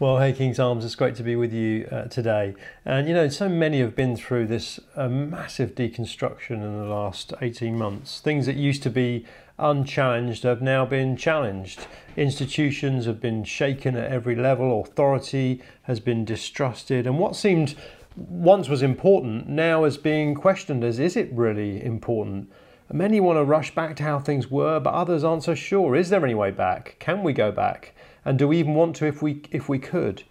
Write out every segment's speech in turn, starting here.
Well, hey, King's Arms, it's great to be with you uh, today. And you know, so many have been through this uh, massive deconstruction in the last 18 months. Things that used to be unchallenged have now been challenged. Institutions have been shaken at every level, authority has been distrusted, and what seemed once was important now is being questioned as is it really important? Many want to rush back to how things were, but others aren't so sure. Is there any way back? Can we go back? And do we even want to if we if we could?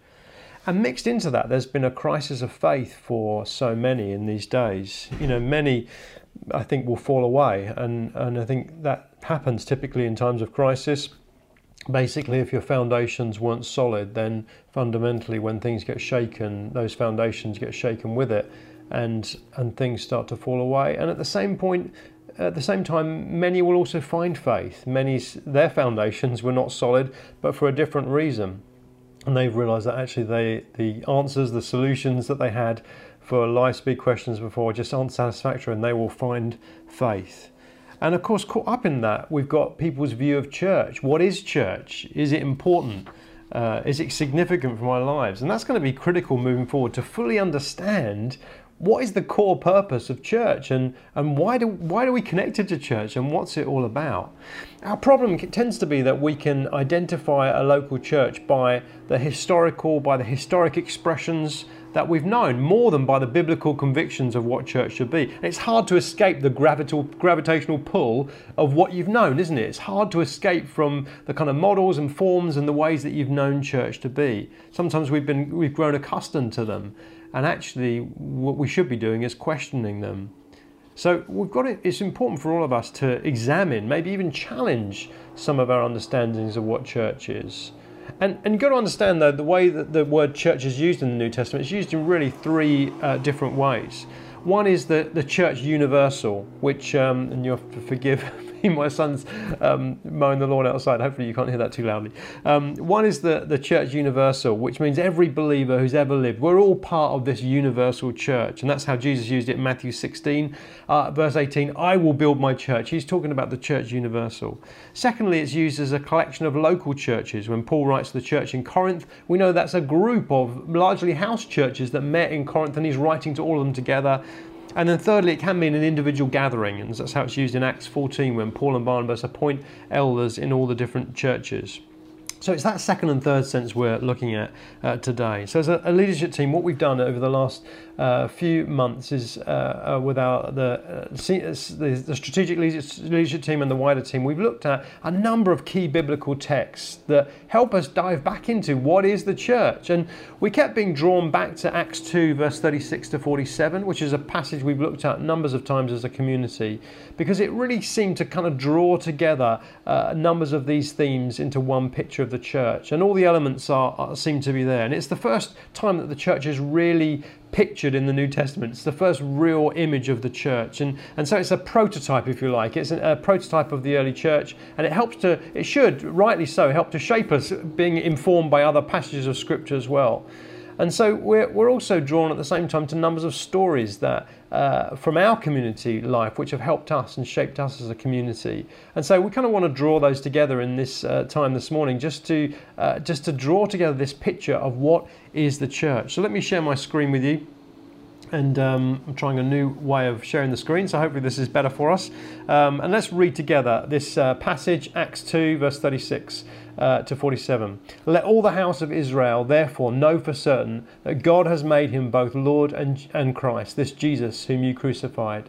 And mixed into that, there's been a crisis of faith for so many in these days. You know, many I think will fall away, and and I think that happens typically in times of crisis. Basically, if your foundations weren't solid, then fundamentally, when things get shaken, those foundations get shaken with it, and and things start to fall away. And at the same point, at the same time, many will also find faith. Many, their foundations were not solid, but for a different reason. And they've realized that actually they, the answers, the solutions that they had for life's big questions before just aren't satisfactory, and they will find faith. And of course, caught up in that, we've got people's view of church. What is church? Is it important? Uh, is it significant for our lives? And that's going to be critical moving forward to fully understand what is the core purpose of church and, and why, do, why are we connected to church and what's it all about? Our problem tends to be that we can identify a local church by the historical, by the historic expressions that we've known more than by the biblical convictions of what church should be. And it's hard to escape the gravitational pull of what you've known, isn't it? It's hard to escape from the kind of models and forms and the ways that you've known church to be. Sometimes we've been we've grown accustomed to them. And actually, what we should be doing is questioning them. So we've got it, it's important for all of us to examine, maybe even challenge some of our understandings of what church is. And, and you've got to understand though, the way that the word church is used in the New Testament, it's used in really three uh, different ways. One is the, the church universal, which, um, and you have to forgive my son's um, mowing the lawn outside. Hopefully, you can't hear that too loudly. Um, one is the, the church universal, which means every believer who's ever lived, we're all part of this universal church. And that's how Jesus used it in Matthew 16, uh, verse 18 I will build my church. He's talking about the church universal. Secondly, it's used as a collection of local churches. When Paul writes to the church in Corinth, we know that's a group of largely house churches that met in Corinth, and he's writing to all of them together and then thirdly, it can mean an individual gathering, and that's how it's used in Acts 14 when Paul and Barnabas appoint elders in all the different churches. So it's that second and third sense we're looking at uh, today. So as a, a, leadership team, what we've done over the last uh, few months is uh, uh with our the, uh, the, the strategic leadership team and the wider team, we've looked at a number of key biblical texts that help us dive back into what is the church. And we kept being drawn back to Acts 2, verse 36 to 47, which is a passage we've looked at numbers of times as a community, because it really seemed to kind of draw together uh, numbers of these themes into one picture of the church, and all the elements are, are, seem to be there. And it's the first time that the church is really pictured in the New Testament. It's the first real image of the church, and and so it's a prototype, if you like. It's a, a prototype of the early church, and it helps to, it should rightly so, help to shape us, being informed by other passages of Scripture as well. And so we're, we're also drawn at the same time to numbers of stories that uh, from our community life, which have helped us and shaped us as a community. And so we kind of want to draw those together in this uh, time this morning, just to uh, just to draw together this picture of what is the church. So let me share my screen with you and um, I'm trying a new way of sharing the screen, so hopefully this is better for us. Um, and let's read together this uh, passage, Acts 2, verse 36 uh, to 47. Let all the house of Israel therefore know for certain that God has made him both Lord and, and Christ, this Jesus whom you crucified.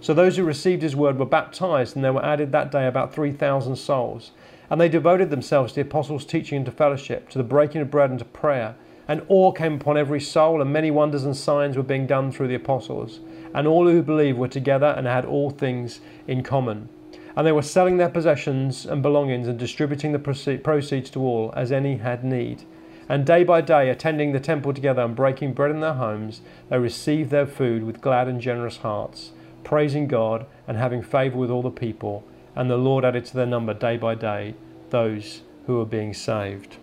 So those who received his word were baptized, and there were added that day about 3,000 souls. And they devoted themselves to the apostles' teaching and to fellowship, to the breaking of bread and to prayer. And awe came upon every soul, and many wonders and signs were being done through the apostles. And all who believed were together and had all things in common. And they were selling their possessions and belongings and distributing the proceeds to all as any had need. And day by day, attending the temple together and breaking bread in their homes, they received their food with glad and generous hearts, praising God and having favor with all the people. And the Lord added to their number day by day those who were being saved.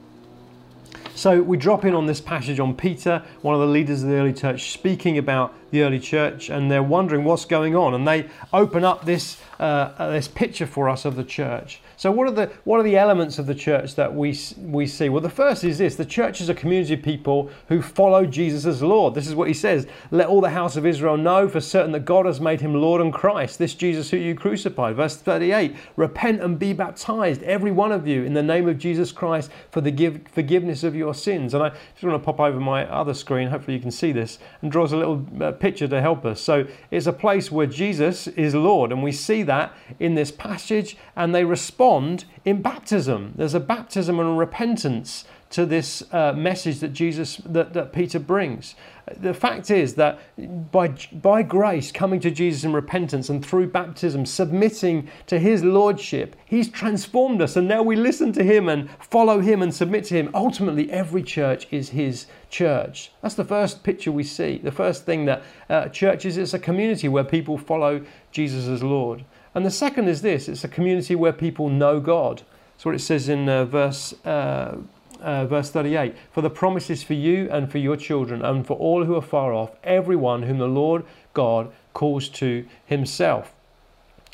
So we drop in on this passage on Peter, one of the leaders of the early church, speaking about the early church, and they're wondering what's going on. And they open up this, uh, this picture for us of the church. So what are the what are the elements of the church that we we see? Well, the first is this: the church is a community of people who follow Jesus as Lord. This is what he says: "Let all the house of Israel know for certain that God has made him Lord and Christ, this Jesus who you crucified." Verse 38: "Repent and be baptized, every one of you, in the name of Jesus Christ, for the give, forgiveness of your sins." And I just want to pop over my other screen. Hopefully, you can see this, and draws a little uh, picture to help us. So it's a place where Jesus is Lord, and we see that in this passage, and they respond in baptism. There's a baptism and repentance to this uh, message that Jesus, that, that Peter brings. The fact is that by, by grace, coming to Jesus in repentance and through baptism, submitting to his lordship, he's transformed us. And now we listen to him and follow him and submit to him. Ultimately, every church is his church. That's the first picture we see. The first thing that uh, church is it's a community where people follow Jesus as Lord. And the second is this it's a community where people know God. That's what it says in uh, verse, uh, uh, verse 38 For the promise is for you and for your children, and for all who are far off, everyone whom the Lord God calls to himself.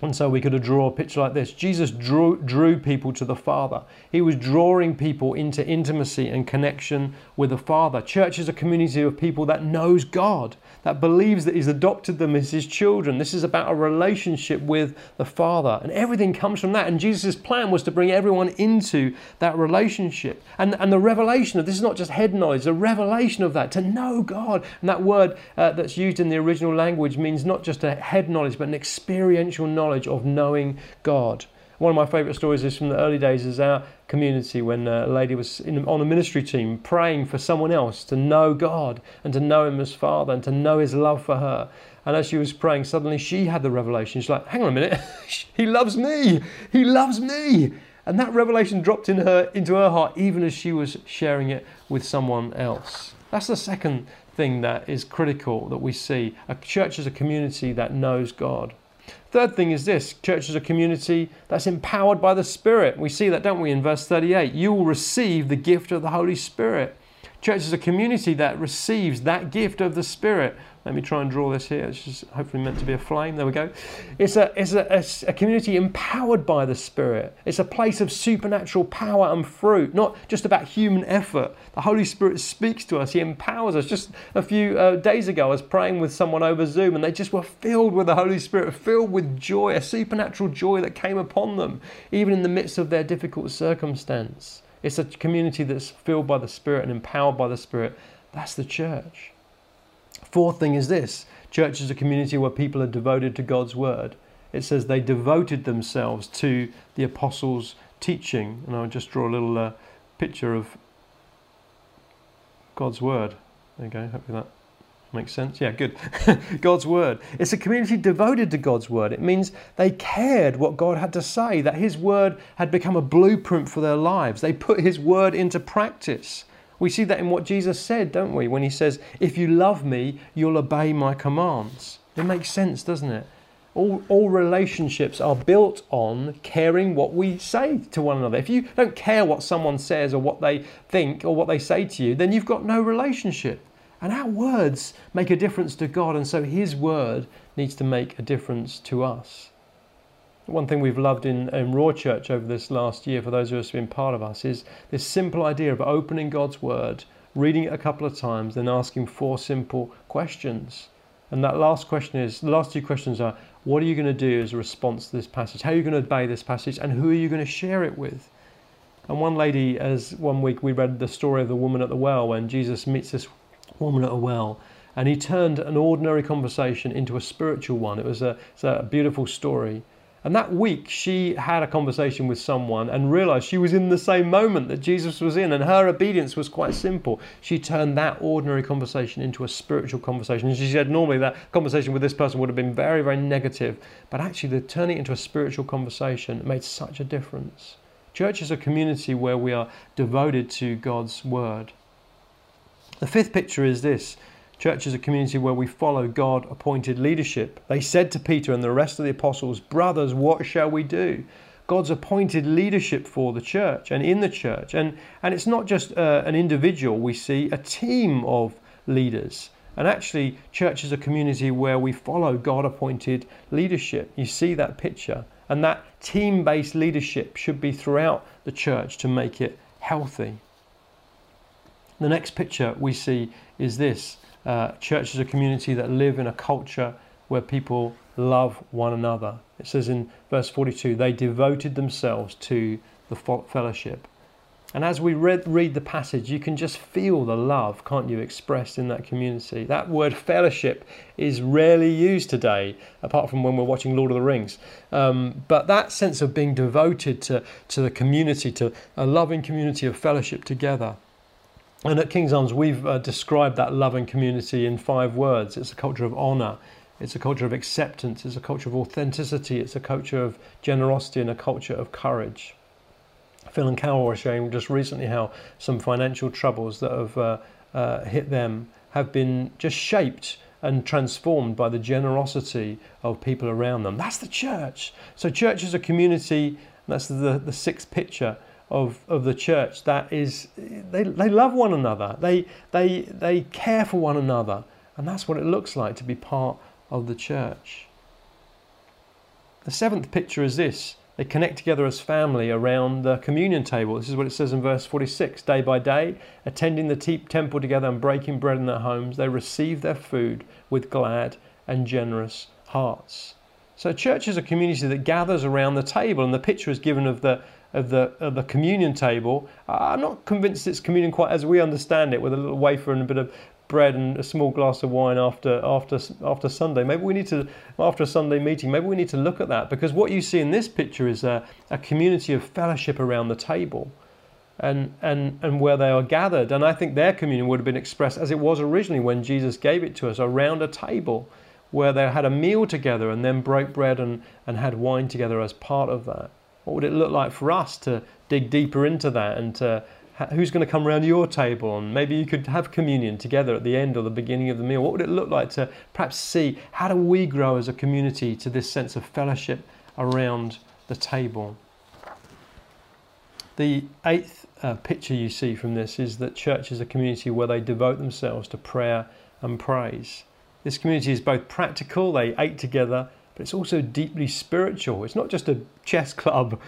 And so we could draw a picture like this. Jesus drew, drew people to the Father. He was drawing people into intimacy and connection with the Father. Church is a community of people that knows God, that believes that He's adopted them as His children. This is about a relationship with the Father. And everything comes from that. And Jesus' plan was to bring everyone into that relationship. And, and the revelation of this is not just head knowledge, the revelation of that, to know God. And that word uh, that's used in the original language means not just a head knowledge, but an experiential knowledge knowledge of knowing God. One of my favourite stories is from the early days is our community when uh, a lady was in, on a ministry team praying for someone else to know God and to know Him as Father and to know His love for her. And as she was praying, suddenly she had the revelation. She's like, hang on a minute, He loves me! He loves me! And that revelation dropped in her into her heart even as she was sharing it with someone else. That's the second thing that is critical that we see. A church is a community that knows God. Third thing is this church is a community that's empowered by the Spirit. We see that, don't we, in verse 38? You will receive the gift of the Holy Spirit. Church is a community that receives that gift of the Spirit. Let me try and draw this here. It's just hopefully meant to be a flame. There we go. It's a, it's a, a, community empowered by the Spirit. It's a place of supernatural power and fruit, not just about human effort. The Holy Spirit speaks to us, He empowers us. Just a few uh, days ago, I was praying with someone over Zoom and they just were filled with the Holy Spirit, filled with joy, a supernatural joy that came upon them, even in the midst of their difficult circumstance. It's a community that's filled by the Spirit and empowered by the Spirit. That's the church. Fourth thing is this church is a community where people are devoted to God's word. It says they devoted themselves to the apostles' teaching. And I'll just draw a little uh, picture of God's word. There you go. Hopefully that Makes sense? Yeah, good. God's Word. It's a community devoted to God's Word. It means they cared what God had to say, that His Word had become a blueprint for their lives. They put His Word into practice. We see that in what Jesus said, don't we? When He says, If you love me, you'll obey my commands. It makes sense, doesn't it? All, all relationships are built on caring what we say to one another. If you don't care what someone says or what they think or what they say to you, then you've got no relationship. And our words make a difference to God, and so His word needs to make a difference to us. One thing we've loved in, in Raw Church over this last year, for those of us who've been part of us, is this simple idea of opening God's word, reading it a couple of times, then asking four simple questions. And that last question is the last two questions are what are you going to do as a response to this passage? How are you going to obey this passage? And who are you going to share it with? And one lady, as one week we read the story of the woman at the well when Jesus meets this woman at a well. And he turned an ordinary conversation into a spiritual one. It was a, a beautiful story. And that week, she had a conversation with someone and realized she was in the same moment that Jesus was in, and her obedience was quite simple. She turned that ordinary conversation into a spiritual conversation. And she said, normally that conversation with this person would have been very, very negative, but actually, the turning it into a spiritual conversation made such a difference. Church is a community where we are devoted to God's word. The fifth picture is this Church is a community where we follow God appointed leadership. They said to Peter and the rest of the apostles, Brothers, what shall we do? God's appointed leadership for the church and in the church. And, and it's not just uh, an individual, we see a team of leaders. And actually, church is a community where we follow God appointed leadership. You see that picture. And that team based leadership should be throughout the church to make it healthy. The next picture we see is this uh, church is a community that live in a culture where people love one another. It says in verse 42 they devoted themselves to the fellowship. And as we read, read the passage, you can just feel the love, can't you, expressed in that community. That word fellowship is rarely used today, apart from when we're watching Lord of the Rings. Um, but that sense of being devoted to, to the community, to a loving community of fellowship together. And at King's Arms, we've uh, described that love and community in five words it's a culture of honour, it's a culture of acceptance, it's a culture of authenticity, it's a culture of generosity, and a culture of courage. Phil and Carol were sharing just recently how some financial troubles that have uh, uh, hit them have been just shaped and transformed by the generosity of people around them. That's the church. So, church is a community, that's the, the sixth picture of, of the church that is they, they love one another. They, they, they care for one another. And that's what it looks like to be part of the church. The seventh picture is this. They connect together as family around the communion table. This is what it says in verse 46 day by day attending the temple together and breaking bread in their homes they receive their food with glad and generous hearts. So church is a community that gathers around the table and the picture is given of the of the, of the communion table. I'm not convinced it's communion quite as we understand it, with a little wafer and a bit of bread and a small glass of wine after after after Sunday. Maybe we need to after a Sunday meeting. Maybe we need to look at that because what you see in this picture is a, a community of fellowship around the table, and and and where they are gathered. And I think their communion would have been expressed as it was originally when Jesus gave it to us around a table, where they had a meal together and then broke bread and and had wine together as part of that. What would it look like for us to dig deeper into that and to who's going to come around your table? And maybe you could have communion together at the end or the beginning of the meal. What would it look like to perhaps see how do we grow as a community to this sense of fellowship around the table? The eighth uh, picture you see from this is that church is a community where they devote themselves to prayer and praise. This community is both practical they ate together but it's also deeply spiritual. It's not just a chess club.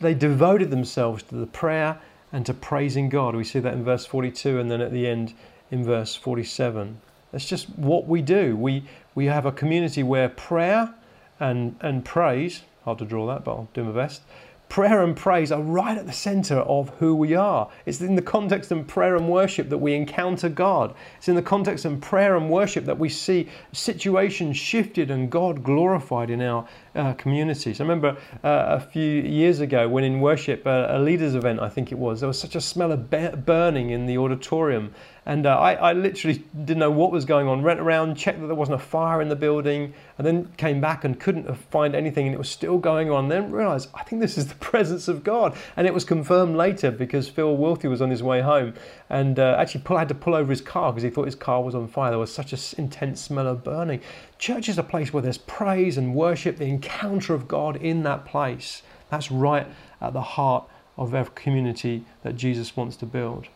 They devoted themselves to the prayer and to praising God. We see that in verse 42 and then at the end in verse 47. That's just what we do. We, we have a community where prayer and, and praise, hard to draw that, but I'll do my best, prayer and praise are right at the center of who we are. It's in the context of prayer and worship that we encounter God. It's in the context of prayer and worship that we see situations shifted and God glorified in our uh, communities. I remember uh, a few years ago when in worship, uh, a leaders' event, I think it was, there was such a smell of burning in the auditorium. And uh, I, I, literally didn't know what was going on. Went around, checked that there wasn't a fire in the building, and then came back and couldn't find anything, and it was still going on. Then realised I think this is the presence of God, and it was confirmed later because Phil Wilthew was on his way home, and uh, actually pull, had to pull over his car because he thought his car was on fire. There was such an intense smell of burning. Church is a place where there's praise and worship, the encounter of God in that place. That's right at the heart of every community that Jesus wants to build.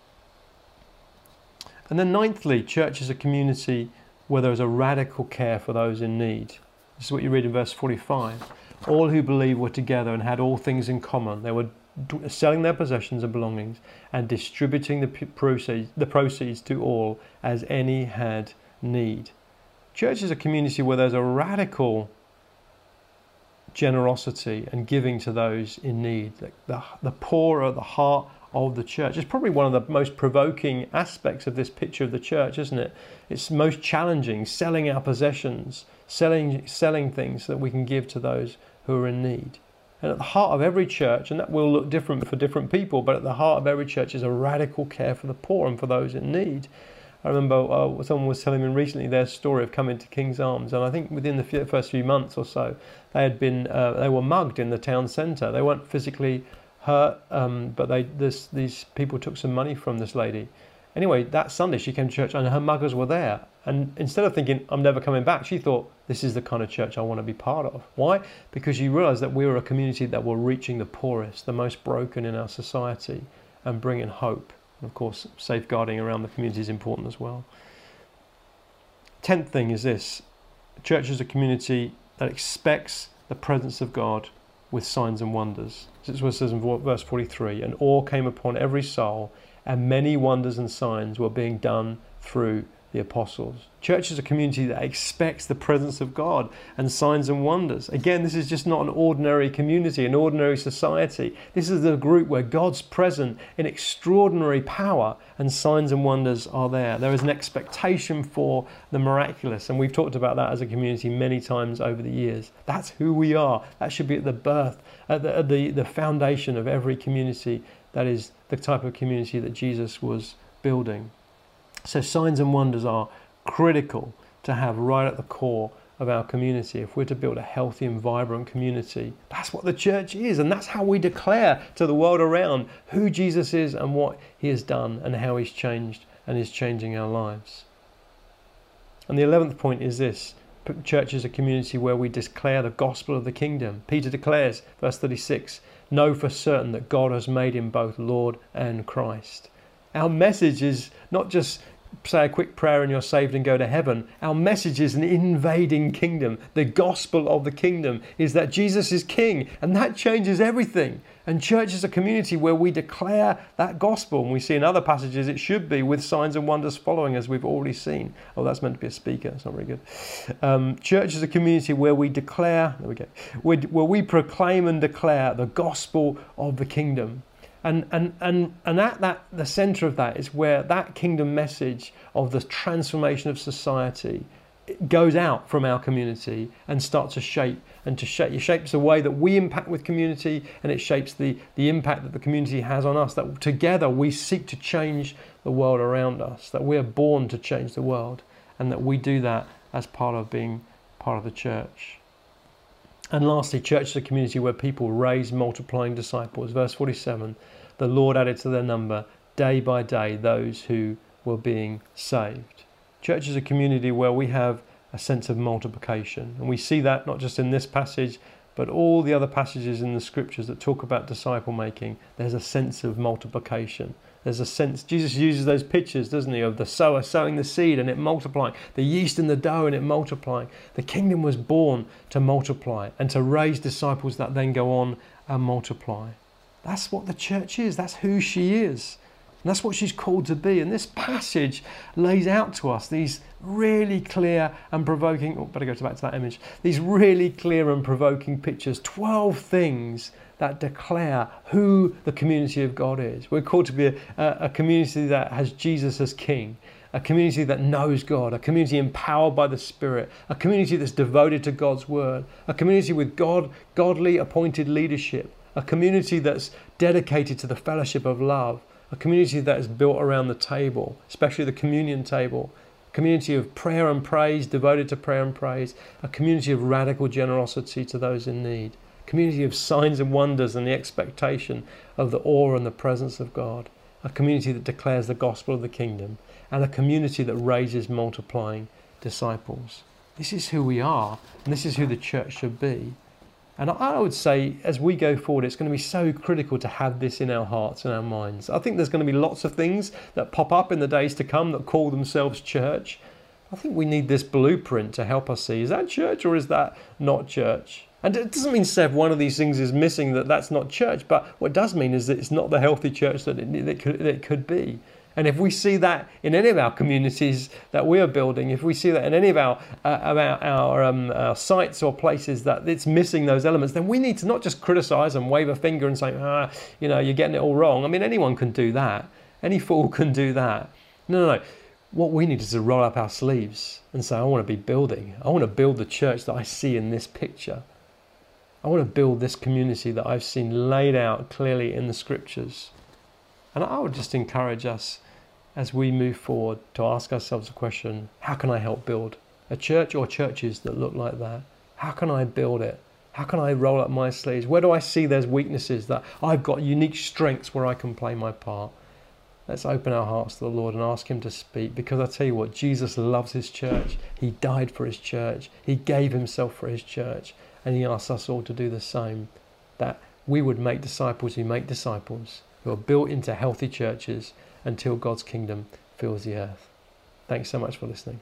And then, ninthly, church is a community where there is a radical care for those in need. This is what you read in verse 45. All who believed were together and had all things in common. They were selling their possessions and belongings and distributing the proceeds, the proceeds to all as any had need. Church is a community where there's a radical generosity and giving to those in need. The, the, the poor are the heart of the church. It's probably one of the most provoking aspects of this picture of the church, isn't it? It's most challenging, selling our possessions, selling, selling things that we can give to those who are in need. And at the heart of every church, and that will look different for different people, but at the heart of every church is a radical care for the poor and for those in need. I remember uh, someone was telling me recently their story of coming to King's Arms, and I think within the first few months or so, they had been uh, they were mugged in the town centre. They weren't physically hurt, um, but they this these people took some money from this lady, Anyway, that Sunday she came to church and her muggers were there. And instead of thinking, I'm never coming back, she thought, this is the kind of church I want to be part of. Why? Because she realized that we were a community that were reaching the poorest, the most broken in our society, and bringing hope. And of course, safeguarding around the community is important as well. Tenth thing is this church is a community that expects the presence of God with signs and wonders. This is what it says in verse 43 And awe came upon every soul, and many wonders and signs were being done through the apostles. Church is a community that expects the presence of God and signs and wonders. Again, this is just not an ordinary community, an ordinary society. This is a group where God's present in extraordinary power and signs and wonders are there. There is an expectation for the miraculous, and we've talked about that as a community many times over the years. That's who we are. That should be at the birth, at the, at the, the foundation of every community that is the type of community that Jesus was building. So signs and wonders are critical to have right at the core of our community. If we're to build a healthy and vibrant community, that's what the church is. And that's how we declare to the world around who Jesus is and what he has done and how he's changed and is changing our lives. And the 11th point is this church is a community where we declare the gospel of the kingdom. Peter declares, verse 36, know for certain that God has made him both Lord and Christ. Our message is not just say a quick prayer and you're saved and go to heaven. Our message is an invading kingdom. The gospel of the kingdom is that Jesus is king, and that changes everything. And church is a community where we declare that gospel. And we see in other passages it should be with signs and wonders following, as we've already seen. Oh, that's meant to be a speaker. It's not very good. Um, church is a community where we declare, there we go, where we proclaim and declare the gospel of the kingdom. And, and, and, and at that, the center of that is where that kingdom message of the transformation of society goes out from our community and starts to shape and to shape it shapes the way that we impact with community and it shapes the, the impact that the community has on us that together we seek to change the world around us that we are born to change the world and that we do that as part of being part of the church and lastly church is a community where people raise multiplying disciples verse 47 the Lord added to their number day by day those who were being saved. Church is a community where we have a sense of multiplication. And we see that not just in this passage, but all the other passages in the scriptures that talk about disciple making. There's a sense of multiplication. There's a sense, Jesus uses those pictures, doesn't he, of the sower sowing the seed and it multiplying, the yeast in the dough and it multiplying. The kingdom was born to multiply and to raise disciples that then go on and multiply. That's what the church is. That's who she is. And that's what she's called to be. And this passage lays out to us these really clear and provoking, oh, better go back to that image, these really clear and provoking pictures, 12 things that declare who the community of God is. We're called to be a, a community that has Jesus as King, a community that knows God, a community empowered by the Spirit, a community that's devoted to God's Word, a community with God, godly appointed leadership, a community that's dedicated to the fellowship of love, a community that is built around the table, especially the communion table, a community of prayer and praise, devoted to prayer and praise, a community of radical generosity to those in need, community of signs and wonders and the expectation of the awe and the presence of God, a community that declares the gospel of the kingdom, and a community that raises multiplying disciples. This is who we are, and this is who the church should be. And I would say, as we go forward, it's going to be so critical to have this in our hearts and our minds. I think there's going to be lots of things that pop up in the days to come that call themselves church. I think we need this blueprint to help us see is that church or is that not church? And it doesn't mean if one of these things is missing that that's not church, but what it does mean is that it's not the healthy church that it, it, could, it could be. And if we see that in any of our communities that we are building, if we see that in any of our, uh, our, our, um, our, sites or places that it's missing those elements, then we need to not just criticize and wave a finger and say, ah, you know, you're getting it all wrong. I mean, anyone can do that. Any fool can do that. No, no, no. What we need is to roll up our sleeves and say, I want to be building. I want to build the church that I see in this picture. I want to build this community that I've seen laid out clearly in the scriptures. And I would just encourage us as we move forward to ask ourselves a question how can I help build a church or churches that look like that? How can I build it? How can I roll up my sleeves? Where do I see there's weaknesses that I've got unique strengths where I can play my part? Let's open our hearts to the Lord and ask Him to speak. Because I tell you what, Jesus loves His church. He died for His church. He gave Himself for His church. And He asks us all to do the same. That we would make disciples who make disciples, who are built into healthy churches until God's kingdom fills the earth. Thanks so much for listening.